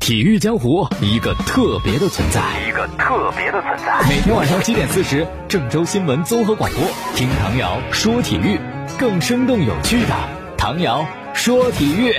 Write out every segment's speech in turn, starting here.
体育江湖一个特别的存在，一个特别的存在。每天晚上七点四十，郑州新闻综合广播，听唐瑶说体育，更生动有趣的唐瑶说体育。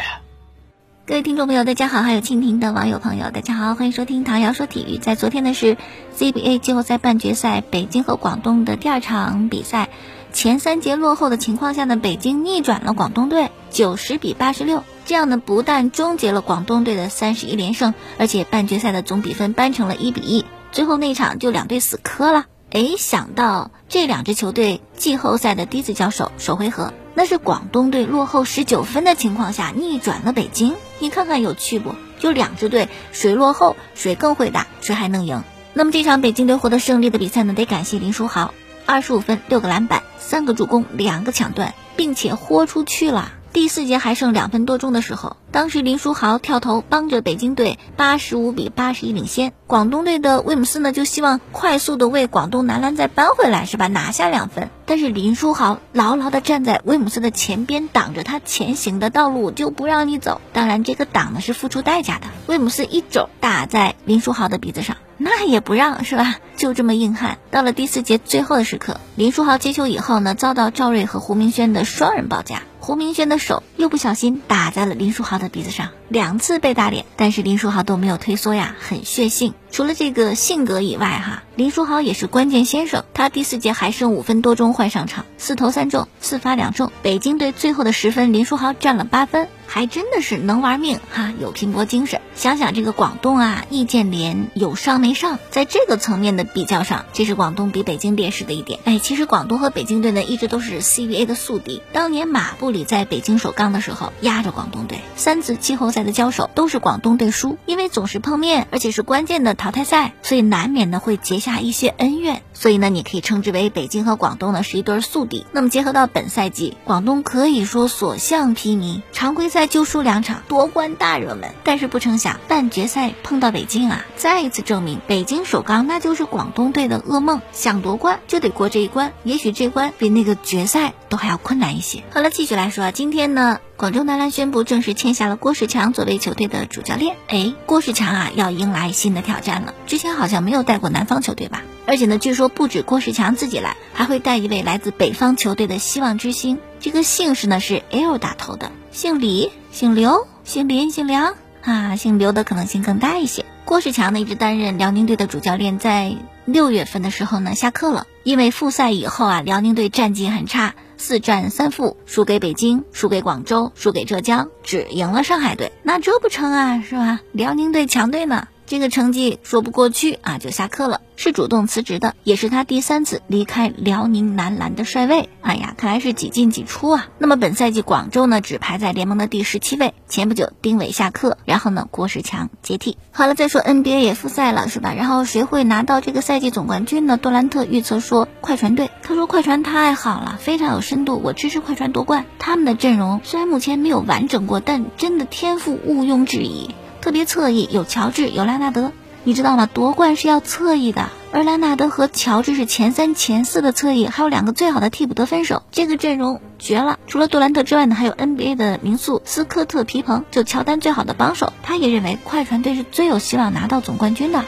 各位听众朋友，大家好；还有蜻蜓的网友朋友，大家好，欢迎收听唐瑶说体育。在昨天的是 CBA 季后赛半决赛，北京和广东的第二场比赛，前三节落后的情况下呢，北京逆转了广东队，九十比八十六。这样呢，不但终结了广东队的三十一连胜，而且半决赛的总比分扳成了一比一。最后那场就两队死磕了。哎，想到这两支球队季后赛的第一次交手，首回合那是广东队落后十九分的情况下逆转了北京。你看看有趣不？就两支队，谁落后谁更会打，谁还能赢。那么这场北京队获得胜利的比赛呢，得感谢林书豪，二十五分、六个篮板、三个助攻、两个抢断，并且豁出去了。第四节还剩两分多钟的时候，当时林书豪跳投帮着北京队八十五比八十一领先。广东队的威姆斯呢就希望快速的为广东男篮再扳回来，是吧？拿下两分。但是林书豪牢牢的站在威姆斯的前边，挡着他前行的道路，就不让你走。当然，这个挡呢是付出代价的。威姆斯一肘打在林书豪的鼻子上，那也不让，是吧？就这么硬汉。到了第四节最后的时刻，林书豪接球以后呢，遭到赵睿和胡明轩的双人包夹。胡明轩的手又不小心打在了林书豪的鼻子上，两次被打脸，但是林书豪都没有退缩呀，很血性。除了这个性格以外，哈，林书豪也是关键先生。他第四节还剩五分多钟换上场，四投三中，四发两中。北京队最后的十分，林书豪占了八分，还真的是能玩命哈，有拼搏精神。想想这个广东啊，易建联有伤没上，在这个层面的比较上，这是广东比北京劣势的一点。哎，其实广东和北京队呢，一直都是 CBA 的宿敌。当年马布里在北京首钢的时候，压着广东队，三次季后赛的交手都是广东队输，因为总是碰面，而且是关键的。淘汰赛，所以难免呢会结下一些恩怨，所以呢你可以称之为北京和广东呢是一对宿敌。那么结合到本赛季，广东可以说所向披靡，常规赛就输两场，夺冠大热门。但是不成想半决赛碰到北京啊，再一次证明北京首钢那就是广广东队的噩梦，想夺冠就得过这一关，也许这关比那个决赛都还要困难一些。好了，继续来说啊，今天呢。广州男篮宣布正式签下了郭士强作为球队的主教练。哎，郭士强啊，要迎来新的挑战了。之前好像没有带过南方球队吧？而且呢，据说不止郭士强自己来，还会带一位来自北方球队的希望之星。这个姓氏呢是 L 打头的，姓李、姓刘、姓林、姓梁啊，姓刘的可能性更大一些。郭士强呢一直担任辽宁队的主教练，在六月份的时候呢下课了，因为复赛以后啊，辽宁队战绩很差。四战三负，输给北京，输给广州，输给浙江，只赢了上海队，那这不成啊，是吧？辽宁队强队呢。这个成绩说不过去啊，就下课了，是主动辞职的，也是他第三次离开辽宁男篮的帅位。哎呀，看来是几进几出啊。那么本赛季广州呢，只排在联盟的第十七位。前不久丁伟下课，然后呢郭士强接替。好了，再说 NBA 也复赛了，是吧？然后谁会拿到这个赛季总冠军呢？杜兰特预测说快船队，他说快船太好了，非常有深度，我支持快船夺冠。他们的阵容虽然目前没有完整过，但真的天赋毋庸置疑。别侧翼有乔治有拉纳德，你知道吗？夺冠是要侧翼的，而拉纳德和乔治是前三前四的侧翼，还有两个最好的替补得分手，这个阵容绝了。除了杜兰特之外呢，还有 NBA 的名宿斯科特皮蓬，就乔丹最好的帮手，他也认为快船队是最有希望拿到总冠军的。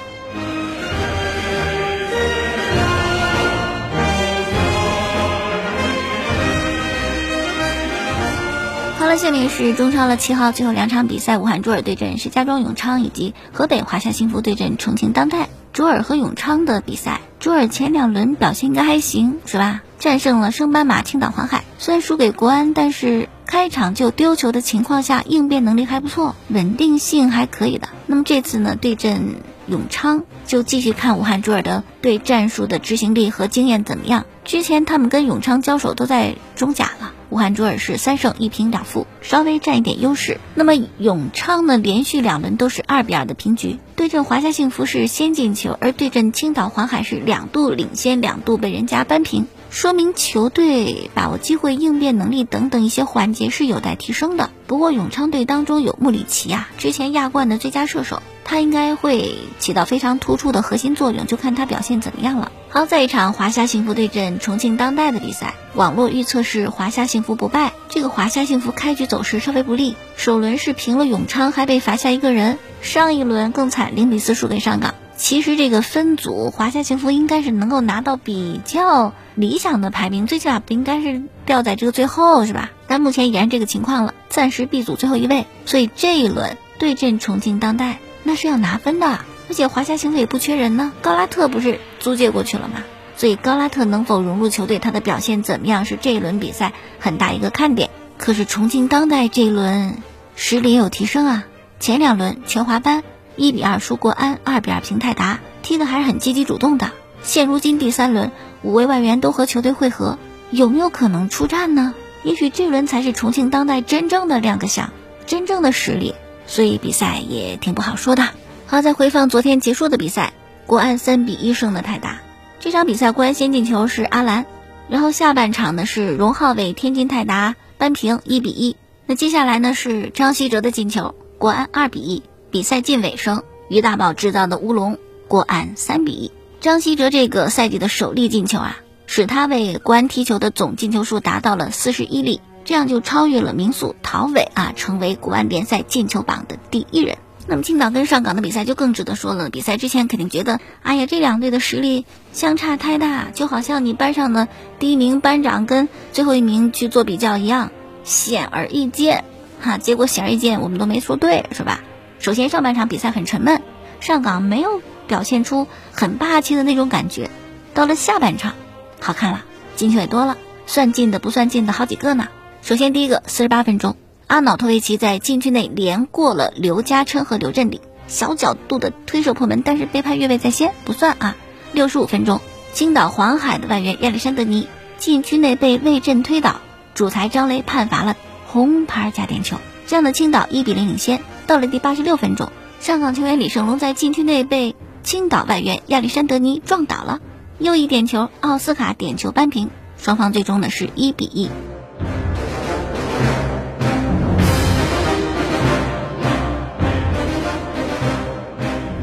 好了，下面是中超了七号最后两场比赛，武汉卓尔对阵石家庄永昌，以及河北华夏幸福对阵重庆当代。卓尔和永昌的比赛，卓尔前两轮表现应该还行，是吧？战胜了升班马青岛黄海，虽然输给国安，但是开场就丢球的情况下，应变能力还不错，稳定性还可以的。那么这次呢，对阵永昌，就继续看武汉卓尔的对战术的执行力和经验怎么样。之前他们跟永昌交手都在中甲了。武汉卓尔是三胜一平两负，稍微占一点优势。那么永昌呢，连续两轮都是二比二的平局。对阵华夏幸福是先进球，而对阵青岛黄海是两度领先，两度被人家扳平。说明球队把握机会、应变能力等等一些环节是有待提升的。不过永昌队当中有穆里奇啊，之前亚冠的最佳射手，他应该会起到非常突出的核心作用，就看他表现怎么样了。好，在一场华夏幸福对阵重庆当代的比赛，网络预测是华夏幸福不败。这个华夏幸福开局走势稍微不利，首轮是平了永昌，还被罚下一个人，上一轮更惨，零比四输给上港。其实这个分组，华夏幸福应该是能够拿到比较理想的排名，最起码不应该是掉在这个最后，是吧？但目前已然这个情况了，暂时 B 组最后一位，所以这一轮对阵重庆当代，那是要拿分的。而且华夏幸福也不缺人呢，高拉特不是租借过去了吗？所以高拉特能否融入球队，他的表现怎么样，是这一轮比赛很大一个看点。可是重庆当代这一轮实力也有提升啊，前两轮全华班。一比二输国安，二比二平泰达，踢得还是很积极主动的。现如今第三轮，五位外援都和球队会合，有没有可能出战呢？也许这轮才是重庆当代真正的亮个相，真正的实力。所以比赛也挺不好说的。好，再回放昨天结束的比赛，国安三比一胜的泰达。这场比赛国安先进球是阿兰，然后下半场呢是荣浩为天津泰达扳平一比一。那接下来呢是张稀哲的进球，国安二比一。比赛近尾声，于大宝制造的乌龙，国安三比一。张稀哲这个赛季的首粒进球啊，使他为国安踢球的总进球数达到了四十一粒，这样就超越了名宿陶伟啊，成为国安联赛进球榜的第一人。那么青岛跟上港的比赛就更值得说了。比赛之前肯定觉得，哎呀，这两队的实力相差太大，就好像你班上的第一名班长跟最后一名去做比较一样，显而易见哈。结果显而易见，我们都没说对，是吧？首先，上半场比赛很沉闷，上港没有表现出很霸气的那种感觉。到了下半场，好看了，进球也多了，算进的不算进的好几个呢。首先，第一个四十八分钟，阿瑙托维奇在禁区内连过了刘家琛和刘振礼，小角度的推射破门，但是被判越位在先，不算啊。六十五分钟，青岛黄海的外援亚历山德尼禁区内被魏震推倒，主裁张雷判罚了红牌加点球，这样的青岛一比零领先。到了第八十六分钟，上港球员李胜龙在禁区内被青岛外援亚历山德尼撞倒了，又一点球，奥斯卡点球扳平，双方最终呢是一比一。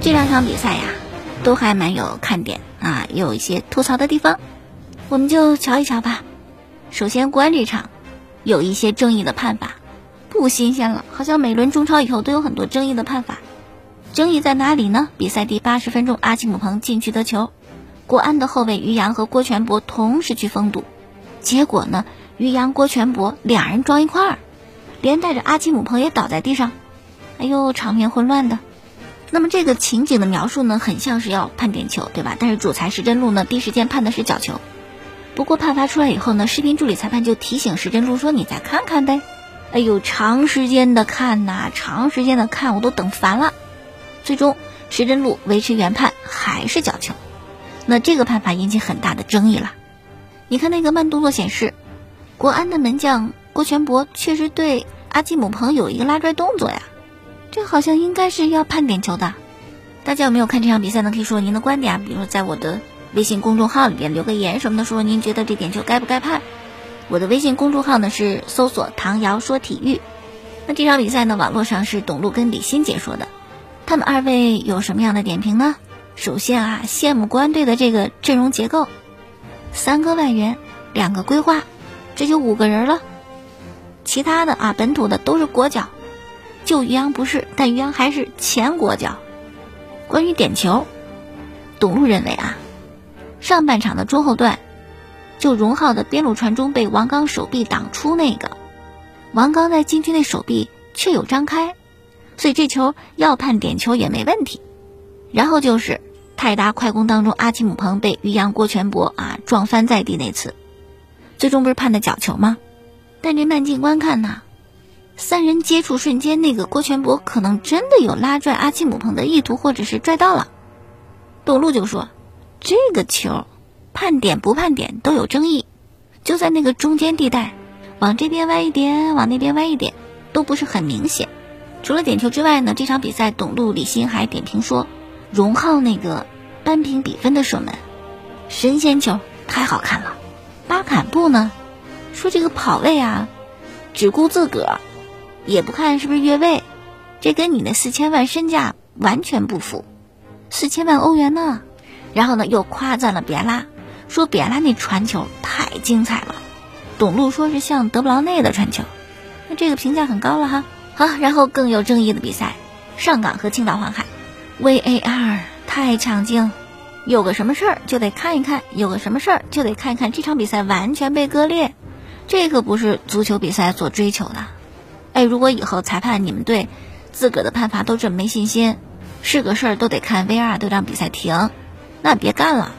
这两场比赛呀，都还蛮有看点啊，有一些吐槽的地方，我们就瞧一瞧吧。首先，国安这场有一些争议的判罚。不新鲜了，好像每轮中超以后都有很多争议的判罚。争议在哪里呢？比赛第八十分钟，阿奇姆彭禁区得球，国安的后卫于洋和郭全博同时去封堵，结果呢，于洋、郭全博两人撞一块儿，连带着阿奇姆彭也倒在地上，哎呦，场面混乱的。那么这个情景的描述呢，很像是要判点球，对吧？但是主裁石珍路呢，第一时间判的是角球。不过判罚出来以后呢，视频助理裁判就提醒石珍路说：“你再看看呗。”哎呦，长时间的看呐，长时间的看，我都等烦了。最终，石珍路维持原判，还是角球。那这个判罚引起很大的争议了。你看那个慢动作显示，国安的门将郭全博确实对阿基姆彭有一个拉拽动作呀，这好像应该是要判点球的。大家有没有看这场比赛呢？可以说您的观点啊，比如说在我的微信公众号里边留个言什么的，说您觉得这点球该不该判？我的微信公众号呢是搜索“唐瑶说体育”。那这场比赛呢，网络上是董路跟李欣解说的。他们二位有什么样的点评呢？首先啊，羡慕国安队的这个阵容结构，三个外援，两个规划，这就五个人了。其他的啊，本土的都是国脚，就于洋不是，但于洋还是前国脚。关于点球，董路认为啊，上半场的中后段。就荣浩的边路传中被王刚手臂挡出那个，王刚在禁区内手臂却有张开，所以这球要判点球也没问题。然后就是泰达快攻当中，阿基姆彭被于洋、郭全博啊撞翻在地那次，最终不是判的角球吗？但这慢镜观看呢，三人接触瞬间，那个郭全博可能真的有拉拽阿基姆鹏的意图，或者是拽到了。董路就说，这个球。判点不判点都有争议，就在那个中间地带，往这边歪一点，往那边歪一点，都不是很明显。除了点球之外呢，这场比赛董路、李欣还点评说，荣浩那个扳平比分的射门，神仙球太好看了，巴坎布呢，说这个跑位啊，只顾自个儿，也不看是不是越位，这跟你那四千万身价完全不符，四千万欧元呢。然后呢，又夸赞了比埃拉，说比埃拉那传球太精彩了。董路说是像德布劳内的传球，那这个评价很高了哈。好，然后更有争议的比赛，上港和青岛黄海，VAR 太抢镜。有个什么事儿就得看一看，有个什么事儿就得看一看。这场比赛完全被割裂，这可不是足球比赛所追求的。哎，如果以后裁判你们对自个的判罚都这么没信心，是个事儿都得看 VR 都让比赛停，那别干了，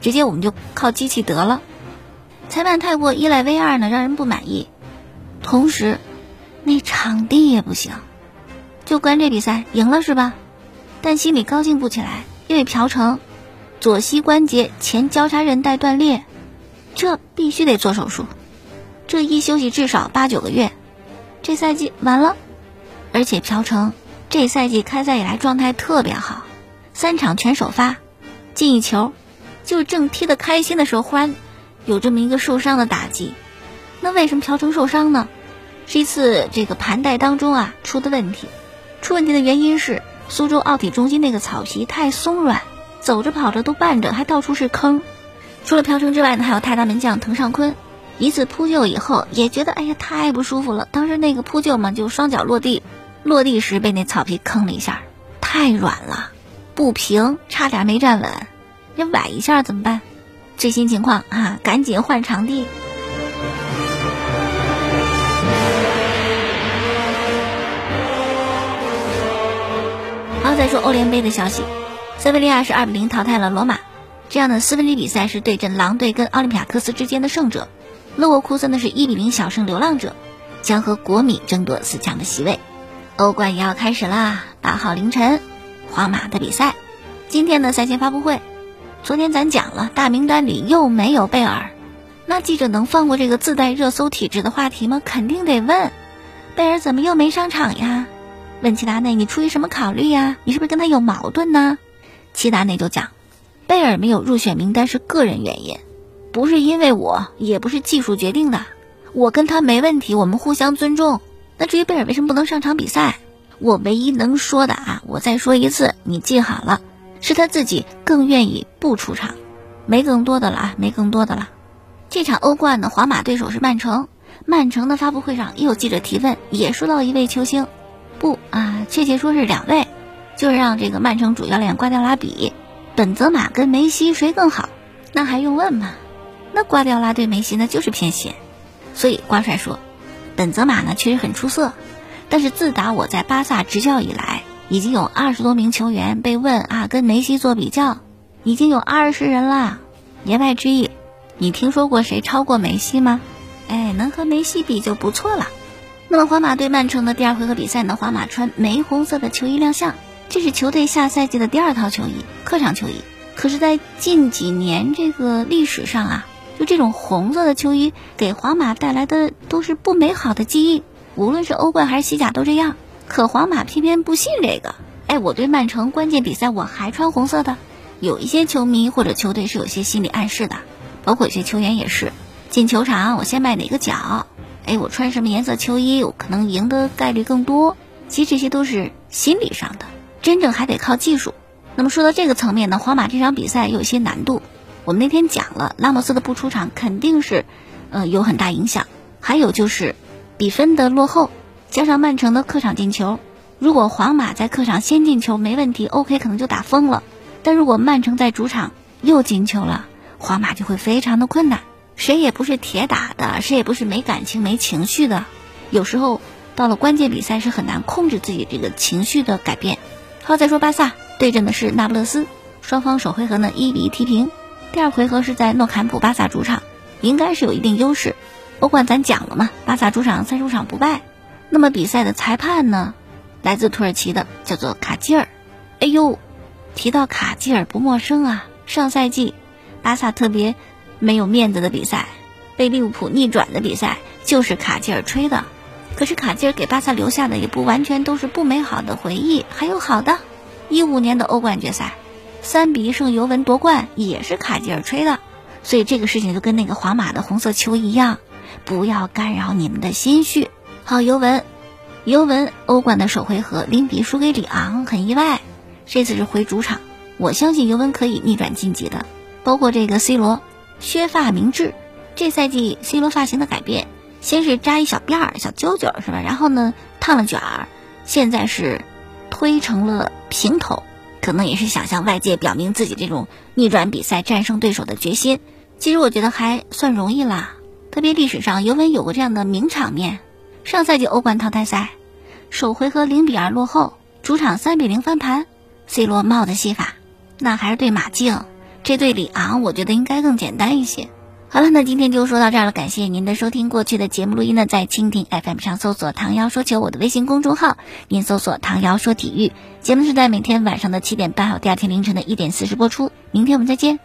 直接我们就靠机器得了。裁判太过依赖 VR 呢，让人不满意。同时，那场地也不行，就关这比赛赢了是吧？但心里高兴不起来，因为朴成。左膝关节前交叉韧带断裂，这必须得做手术，这一休息至少八九个月，这赛季完了。而且朴成这赛季开赛以来状态特别好，三场全首发，进一球，就正踢得开心的时候，忽然有这么一个受伤的打击。那为什么朴成受伤呢？是一次这个盘带当中啊出的问题，出问题的原因是苏州奥体中心那个草皮太松软。走着跑着都绊着，还到处是坑。除了朴成之外呢，还有泰达门将滕尚坤。一次扑救以后，也觉得哎呀太不舒服了。当时那个扑救嘛，就双脚落地，落地时被那草皮坑了一下，太软了，不平，差点没站稳。这崴一下怎么办？最新情况啊，赶紧换场地。好，再说欧联杯的消息。塞维利亚是二比零淘汰了罗马，这样的四分之一比赛是对阵狼队跟奥林匹亚克斯之间的胜者。勒沃库森呢是一比零小胜流浪者，将和国米争夺四强的席位。欧冠也要开始啦，八号凌晨，皇马的比赛。今天的赛前发布会，昨天咱讲了，大名单里又没有贝尔，那记者能放过这个自带热搜体质的话题吗？肯定得问，贝尔怎么又没上场呀？问齐达内，你出于什么考虑呀？你是不是跟他有矛盾呢？齐达内就讲，贝尔没有入选名单是个人原因，不是因为我，也不是技术决定的。我跟他没问题，我们互相尊重。那至于贝尔为什么不能上场比赛，我唯一能说的啊，我再说一次，你记好了，是他自己更愿意不出场，没更多的了啊，没更多的了。这场欧冠的皇马对手是曼城，曼城的发布会上也有记者提问，也说到一位球星，不啊，确切说是两位。就让这个曼城主教练瓜迪拉比，本泽马跟梅西谁更好？那还用问吗？那瓜迪奥拉对梅西那就是偏心，所以瓜帅说，本泽马呢确实很出色，但是自打我在巴萨执教以来，已经有二十多名球员被问啊跟梅西做比较，已经有二十人啦。言外之意，你听说过谁超过梅西吗？哎，能和梅西比就不错了。那么皇马对曼城的第二回合比赛呢？皇马穿玫红色的球衣亮相。这是球队下赛季的第二套球衣，客场球衣。可是，在近几年这个历史上啊，就这种红色的球衣给皇马带来的都是不美好的记忆。无论是欧冠还是西甲都这样。可皇马偏偏不信这个。哎，我对曼城关键比赛我还穿红色的，有一些球迷或者球队是有些心理暗示的，包括有些球员也是。进球场我先迈哪个脚？哎，我穿什么颜色球衣，我可能赢的概率更多。其实这些都是心理上的。真正还得靠技术。那么说到这个层面呢，皇马这场比赛有些难度。我们那天讲了，拉莫斯的不出场肯定是，呃，有很大影响。还有就是比分的落后，加上曼城的客场进球，如果皇马在客场先进球没问题，OK 可能就打疯了。但如果曼城在主场又进球了，皇马就会非常的困难。谁也不是铁打的，谁也不是没感情没情绪的。有时候到了关键比赛是很难控制自己这个情绪的改变。好，再说巴萨对阵的是那不勒斯，双方首回合呢一比一踢平，第二回合是在诺坎普，巴萨主场应该是有一定优势。欧冠咱讲了嘛，巴萨主场三十场不败。那么比赛的裁判呢，来自土耳其的，叫做卡基尔。哎呦，提到卡基尔不陌生啊，上赛季巴萨特别没有面子的比赛，被利物浦逆转的比赛，就是卡基尔吹的。可是卡基尔给巴萨留下的也不完全都是不美好的回忆，还有好的。一五年的欧冠决赛，三比一胜尤文夺冠也是卡吉尔吹的。所以这个事情就跟那个皇马的红色球一样，不要干扰你们的心绪。好，尤文，尤文欧冠的首回合零比输给里昂，很意外。这次是回主场，我相信尤文可以逆转晋级的。包括这个 C 罗削发明志，这赛季 C 罗发型的改变，先是扎一小辫儿、小揪揪是吧？然后呢烫了卷儿，现在是推成了平头，可能也是想向外界表明自己这种逆转比赛、战胜对手的决心。其实我觉得还算容易啦，特别历史上尤文有过这样的名场面。上赛季欧冠淘汰赛，首回合零比二落后，主场三比零翻盘，C 罗帽子戏法，那还是对马竞，这对里昂，我觉得应该更简单一些。好了，那今天就说到这儿了，感谢您的收听。过去的节目录音呢，在蜻蜓 FM 上搜索“唐瑶说球”，我的微信公众号，您搜索“唐瑶说体育”，节目是在每天晚上的七点半，还有第二天凌晨的一点四十播出。明天我们再见。